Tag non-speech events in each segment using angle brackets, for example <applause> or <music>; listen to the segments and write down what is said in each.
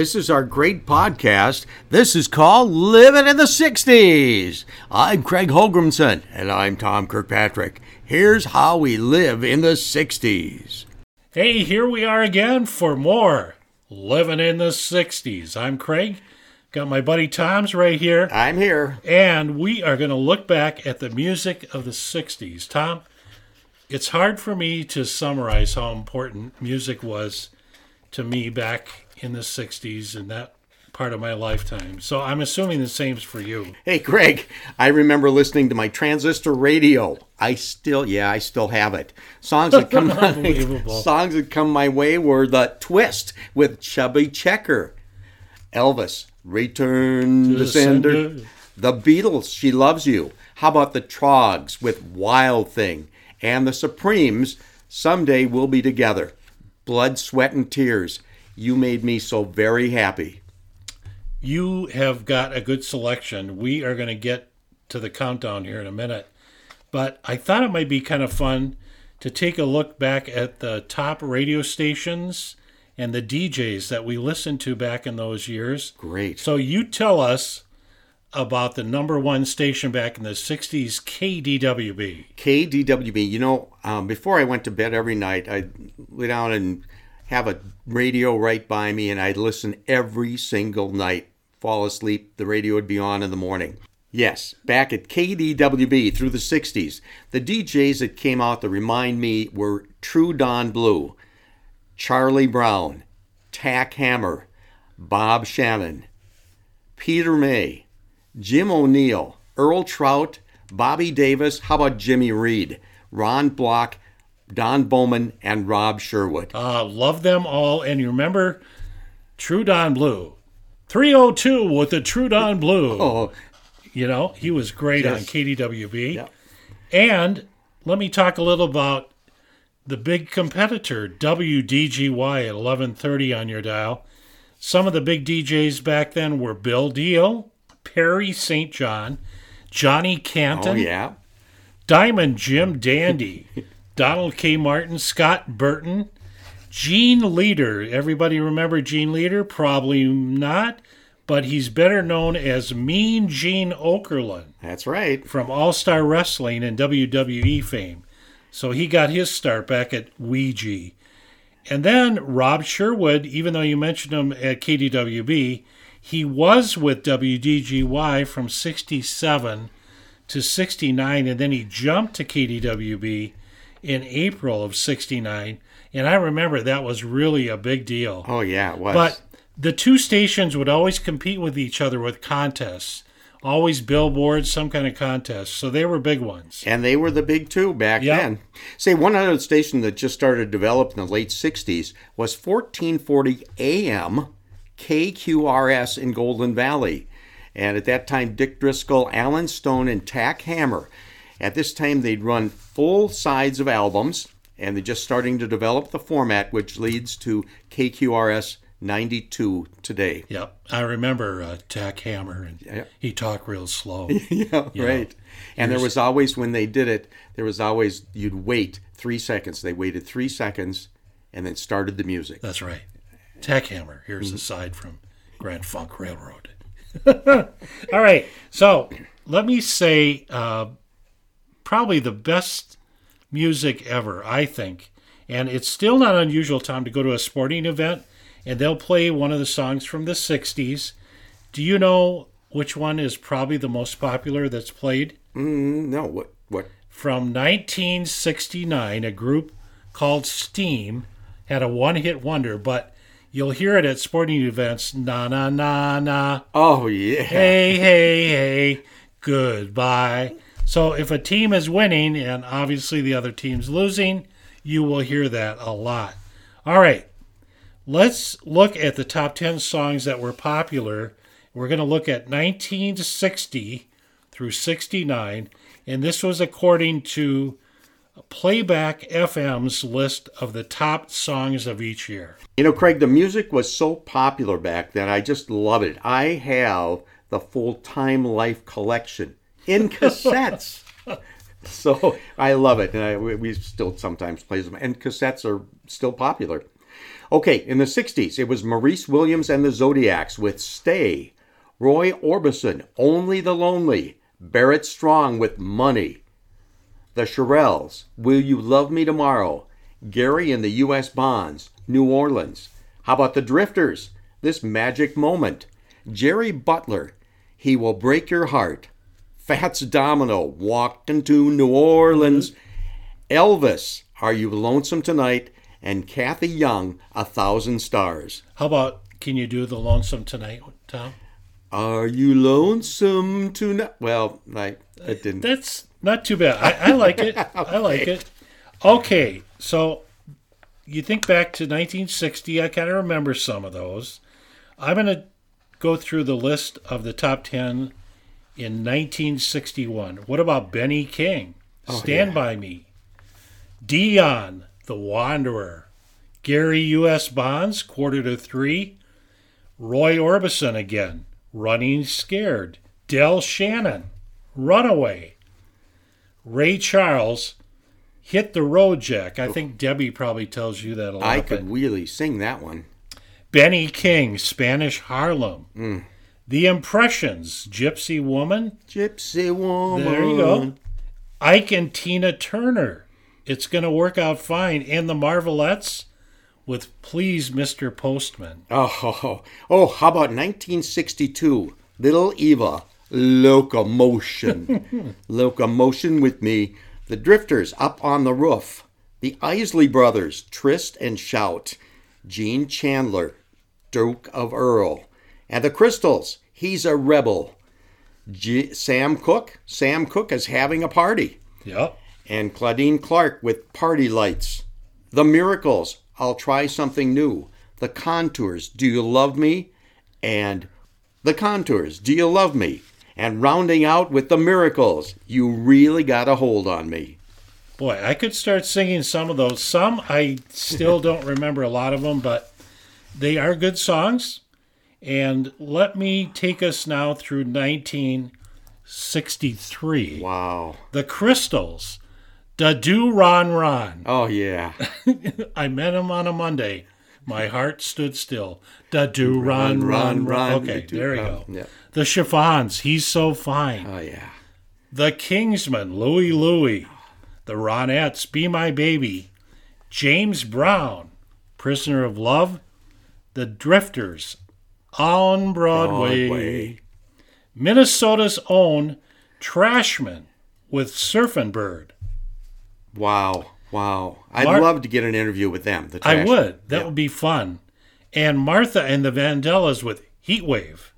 This is our great podcast. This is called Living in the 60s. I'm Craig Holgrimson. And I'm Tom Kirkpatrick. Here's how we live in the 60s. Hey, here we are again for more Living in the 60s. I'm Craig. Got my buddy Tom's right here. I'm here. And we are going to look back at the music of the 60s. Tom, it's hard for me to summarize how important music was to me back in the 60s and that part of my lifetime. So I'm assuming the same's for you. Hey, Greg, I remember listening to my transistor radio. I still, yeah, I still have it. Songs that come, <laughs> songs that come my way were the Twist with Chubby Checker, Elvis, Return to Sender, the Beatles, She Loves You. How about the Troggs with Wild Thing, and the Supremes, Someday We'll Be Together. Blood, Sweat, and Tears. You made me so very happy. You have got a good selection. We are going to get to the countdown here in a minute. But I thought it might be kind of fun to take a look back at the top radio stations and the DJs that we listened to back in those years. Great. So you tell us about the number one station back in the 60s, KDWB. KDWB. You know, um, before I went to bed every night, I'd lay down and have a radio right by me, and I'd listen every single night. Fall asleep, the radio would be on in the morning. Yes, back at KDWB through the 60s, the DJs that came out to remind me were True Don Bleu, Charlie Brown, Tack Hammer, Bob Shannon, Peter May, Jim O'Neill, Earl Trout, Bobby Davis, how about Jimmy Reed, Ron Block, Don Bowman, and Rob Sherwood. Uh, love them all. And you remember True Don Bleu. 302 with the True Don Bleu. <laughs> Oh, You know, he was great Yes. on KDWB. Yeah. And let me talk a little about the big competitor, WDGY at 1130 on your dial. Some of the big DJs back then were Bill Deal, Perry St. John, Johnny Canton, oh yeah. Diamond Jim Dandy, <laughs> Donald K. Martin, Scott Burton, Gene Leader. Everybody remember Gene Leader? Probably not, but he's better known as Mean Gene Okerlund That's right. from All Star Wrestling and WWE fame. So he got his start back at Ouija. And then Rob Sherwood, even though you mentioned him at KDWB, he was with WDGY from 67 to 69, and then he jumped to KDWB in April of 69. And I remember that was really a big deal. Oh yeah, it was. But the two stations would always compete with each other with contests, always billboards, some kind of contest. So they were big ones. and they were the big two back Yeah. then. Say one other station that just started to develop in the late '60s was 1440 AM KQRS in Golden Valley, and at that time Dick Driscoll, Alan Stone, and Tack Hammer. At this time, they'd run full sides of albums, and they're just starting to develop the format, which leads to KQRS 92 today. Yep, I remember uh, Tack Hammer, and Yeah. he talked real slow. <laughs> yeah, right. And there was always when they did it, there was always you'd wait three seconds. They waited three seconds, and then started the music. That's right. Tack Hammer. Here's a side from Grand Funk Railroad. <laughs> All right, so let me say, uh, probably the best music ever, I think. And it's still not unusual, Tom, to go to a sporting event and they'll play one of the songs from the 60s. Do you know which one is probably the most popular that's played? Mm, no, what what? From 1969, a group called Steam had a one hit wonder, but you'll hear it at sporting events na na na na. Oh yeah, Hey, hey, hey, goodbye. So if a team is winning and obviously the other team's losing, you will hear that a lot. All right, let's look at the top 10 songs that were popular. We're going to look at 1960 through 69, and this was according to Playback FM's list of the top songs of each year. You know, Craig, the music was so popular back then. I just love it. I have the full Time Life collection in cassettes. <laughs> so I love it, and I, we still sometimes play them. And cassettes are still popular. Okay, in the 60s, it was Maurice Williams and the Zodiacs with Stay. Roy Orbison, Only the Lonely. Barrett Strong with Money. The Shirelles, Will You Love Me Tomorrow? Gary and the U.S. Bonds, New Orleans. How about the Drifters? This Magic Moment. Jerry Butler, He Will Break Your Heart. Fats Domino, Walked into New Orleans. Elvis, Are You Lonesome Tonight? And Kathy Young, A Thousand Stars. How about can you do the lonesome tonight, Tom? Are you lonesome tonight? Well, I it didn't. That's not too bad. I, I like it. <laughs> I like it. Okay, so you think back to 1960. I kind of remember some of those. I'm going to go through the list of the top 10 in 1961. What about Benny King? Oh, Stand yeah. by me. Dion, The Wanderer. Gary U.S. Bonds, quarter to three. Roy Orbison again, Running Scared. Del Shannon, Runaway. Ray Charles, Hit the Road Jack. I think Debbie probably tells you that a lot. I could really sing that one. Benny King, Spanish Harlem. Mm. The Impressions, Gypsy Woman. Gypsy woman. There you go. Ike and Tina Turner. It's going to work out fine. And the Marvelettes with Please, Mr. Postman. Oh, <laughs> oh, how about 1962? Little Eva, Locomotion. <laughs> Locomotion with me. The Drifters, Up on the Roof. The Isley Brothers, Twist and Shout. Gene Chandler, Duke of Earl. And the Crystals, He's a Rebel. G- Sam Cooke, Sam Cooke is having a party Yep. and Claudine Clark with Party Lights. The Miracles, I'll Try Something New. The Contours, Do You Love Me? And The Contours, Do You Love Me? And rounding out with The Miracles, You Really Got a Hold on Me. Boy, I could start singing some of those. Some I still <laughs> don't remember a lot of them, but they are good songs. And let me take us now through 1963. Wow. The Crystals, Da Do Ron Ron. Oh, yeah. <laughs> I met him on a Monday. My heart stood still. Da do run, run, run. Okay, Do- there you oh, go. Yeah. The Chiffons, he's so fine. Oh, yeah. The Kingsmen, Louie Louie. The Ronettes, Be My Baby. James Brown, Prisoner of Love. The Drifters, On Broadway. Broadway. Minnesota's own Trashmen with Surfin' Bird. Wow. Wow. I'd Mar- love to get an interview with them. The I would. That Yeah. would be fun. And Martha and the Vandellas with Heatwave.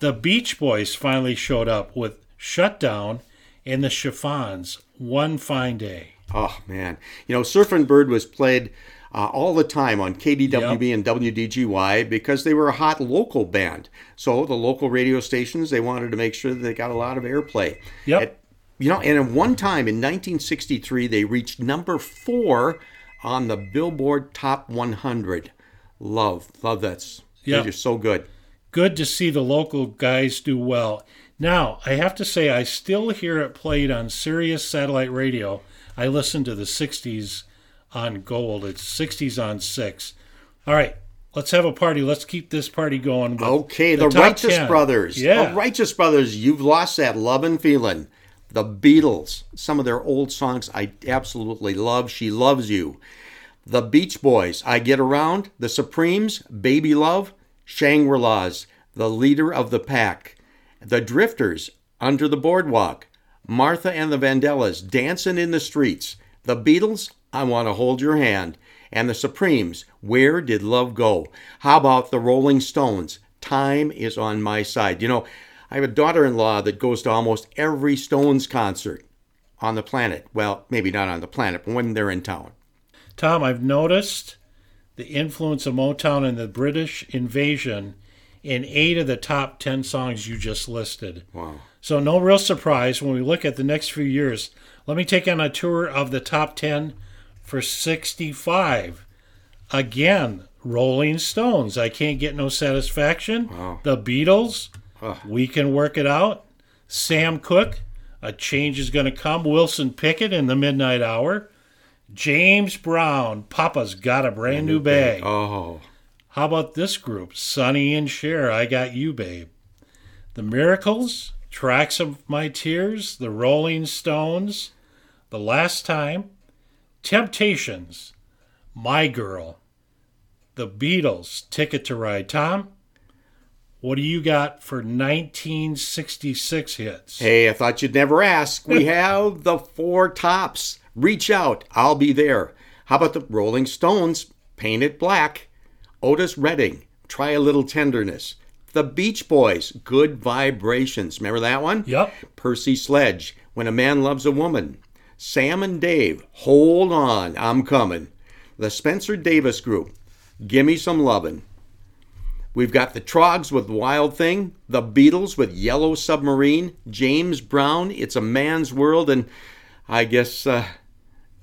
The Beach Boys finally showed up with Shutdown and the Chiffons One Fine Day. Oh man, you know, Surfin' Bird was played uh, all the time on KDWB and WDGY because they were a hot local band. So the local radio stations they wanted to make sure that they got a lot of airplay. Yep. At- you know, and at one time in 1963 they reached number four on the Billboard Top 100. Love, love that's Yep. they're just so good. Good to see the local guys do well. Now, I have to say, I still hear it played on Sirius satellite radio. I listen to the 60s on Gold. It's 60s on 6. All right, let's have a party. Let's keep this party going. with Okay, the, top Righteous 10. Brothers. Yeah. The Righteous Brothers, you've lost that love and feeling. The Beatles, some of their old songs I absolutely love. She Loves You. The Beach Boys, I Get Around. The Supremes, Baby Love. Shangri La's, The Leader of the Pack. The Drifters, Under the Boardwalk. Martha and the Vandellas, Dancing in the Streets. The Beatles, I Want to Hold Your Hand. And the Supremes, Where Did Love Go? How about the Rolling Stones? Time is on my side. You know, I have a daughter in law that goes to almost every Stones concert on the planet. Well, maybe not on the planet, but when they're in town. Tom, I've noticed the influence of Motown and the British invasion in eight of the top 10 songs you just listed. Wow. So, no real surprise when we look at the next few years. Let me take on a tour of the top 10 for 65. Again, Rolling Stones, I Can't Get No Satisfaction. Wow. The Beatles, Ugh. We Can Work It Out. Sam Cooke, A Change Is Gonna Come. Wilson Pickett in the Midnight Hour. James Brown, Papa's got a brand new bag. Oh, How about this group? Sonny and Cher, I Got You, Babe. The Miracles, Tracks of My Tears, The Rolling Stones, The Last Time, Temptations, My Girl, The Beatles, Ticket to Ride. Tom, what do you got for 1966 hits? hey, I thought you'd never ask. We <laughs> have the four tops. Reach out, I'll be there. How about the Rolling Stones? Paint It Black. Otis Redding, Try a Little Tenderness. The Beach Boys, Good Vibrations. Remember that one? Yep. Percy Sledge, When a Man Loves a Woman. Sam and Dave, Hold On, I'm Coming. The Spencer Davis Group, Gimme Some Lovin'. We've got the Troggs with Wild Thing, the Beatles with Yellow Submarine, James Brown, It's a Man's World, and I guess uh,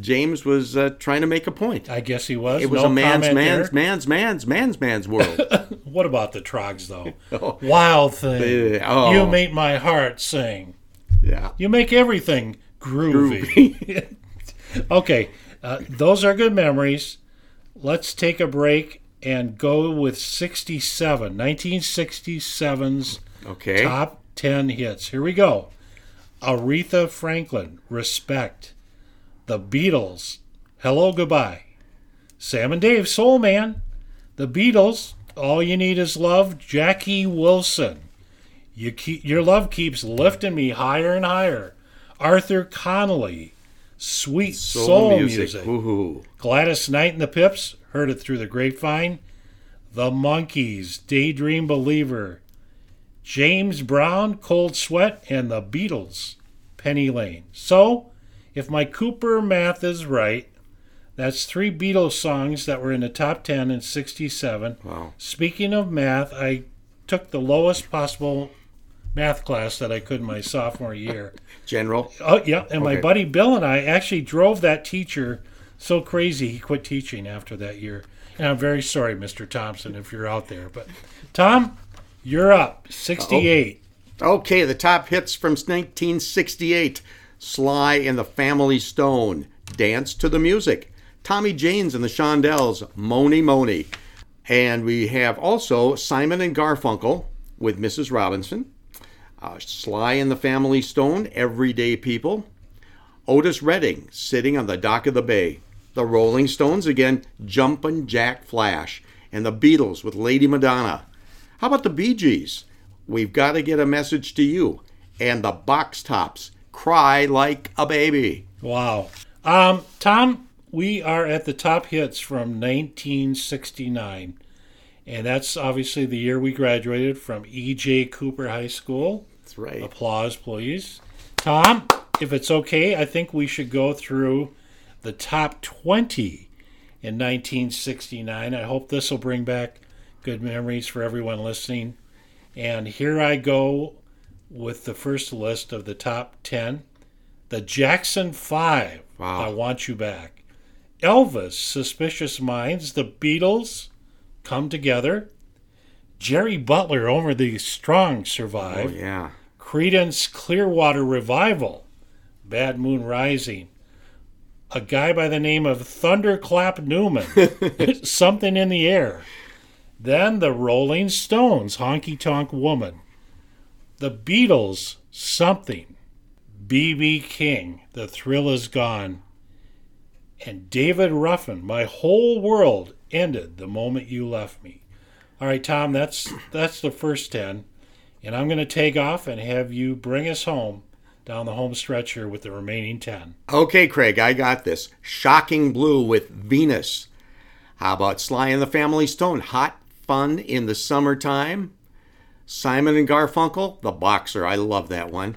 James was uh, trying to make a point. I guess he was. It was No a man's, man's, there. man's, man's, man's, man's world. <laughs> What about the Troggs, though? <laughs> Wild thing. oh. You make my heart sing. yeah. You make everything groovy. <laughs> okay, uh, those are good memories. Let's take a break and go with 67, 1967's Okay. top 10 hits. Here we go. Aretha Franklin, Respect. The Beatles, Hello Goodbye. Sam and Dave, Soul Man. The Beatles, All You Need Is Love. Jackie Wilson, you keep, Your Love Keeps Lifting Me Higher and Higher. Arthur Conley, Sweet Soul, Music. Woohoo. Gladys Knight and the Pips, heard it through the grapevine. The Monkees, Daydream Believer. James Brown, Cold Sweat, and the Beatles, Penny Lane. So, if my Cooper math is right, that's three Beatles songs that were in the top 10 in 67. Wow. Speaking of math, I took the lowest possible math class that I could in my sophomore year. <laughs> General. Oh, yeah. And my buddy Bill and I actually drove that teacher so crazy he quit teaching after that year. And I'm very sorry, Mr. Thompson, if you're out there. But Tom, you're up. 68. Okay, the top hits from 1968 Sly and the Family Stone, Dance to the Music, Tommy James and the Shondells, Mony Mony. And we have also Simon and Garfunkel with Mrs. Robinson, uh, Sly and the Family Stone, Everyday People, Otis Redding, Sitting on the Dock of the Bay, the Rolling Stones again, Jumpin' Jack Flash, and the Beatles with Lady Madonna. How about the Bee Gees? We've got to get a message to you. And the Box Tops, Cry Like a Baby. Wow. Um, Tom, we are at the top hits from 1969. And that's obviously the year we graduated from E.J. Cooper High School. That's right. Applause, please. Tom, if it's okay, I think we should go through the top 20 in 1969. I hope this will bring back good memories for everyone listening. And here I go with the first list of the top 10. The Jackson 5, Wow. I Want You Back. Elvis, Suspicious Minds. The Beatles, Come Together. Jerry Butler, Over the Strong, survive. Oh, Survive. yeah. Creedence Clearwater Revival, Bad Moon Rising, a guy by the name of Thunderclap Newman, <laughs> <laughs> Something in the Air. Then the Rolling Stones, Honky Tonk Woman. The Beatles, Something. B.B. King, The Thrill Is Gone. And David Ruffin, My Whole World Ended the Moment You Left Me. All right, Tom, that's that's the first 10. And I'm going to take off and have you bring us home down the home stretch here with the remaining 10. Okay, Craig, I got this. Shocking Blue with Venus. How about Sly and the Family Stone? Hot Fun in the Summertime. Simon and Garfunkel, The Boxer. I love that one.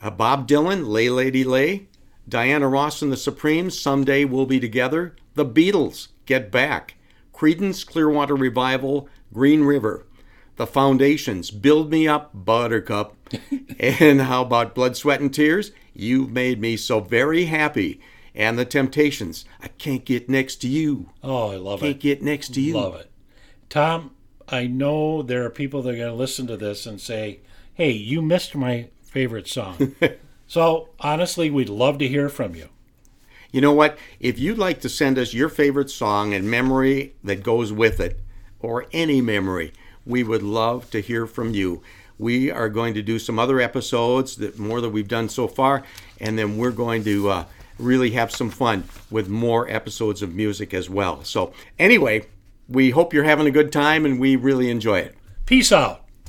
Uh, Bob Dylan, Lay Lady Lay. Diana Ross and the Supremes, Someday We'll Be Together. The Beatles, Get Back. Creedence Clearwater Revival, Green River. The Foundations, Build Me Up, Buttercup. <laughs> and how about Blood, Sweat, and Tears? You've made me so very happy. And The Temptations, I can't get next to you. Oh, I love it. Can't get next to you. Love it. Tom, I know there are people that are going to listen to this and say, hey, you missed my favorite song. <laughs> so, honestly, we'd love to hear from you. You know what? If you'd like to send us your favorite song and memory that goes with it, or any memory, we would love to hear from you. We are going to do some other episodes that more that we've done so far, and then we're going to uh, really have some fun with more episodes of music as well. So, anyway, we hope you're having a good time and we really enjoy it. Peace out.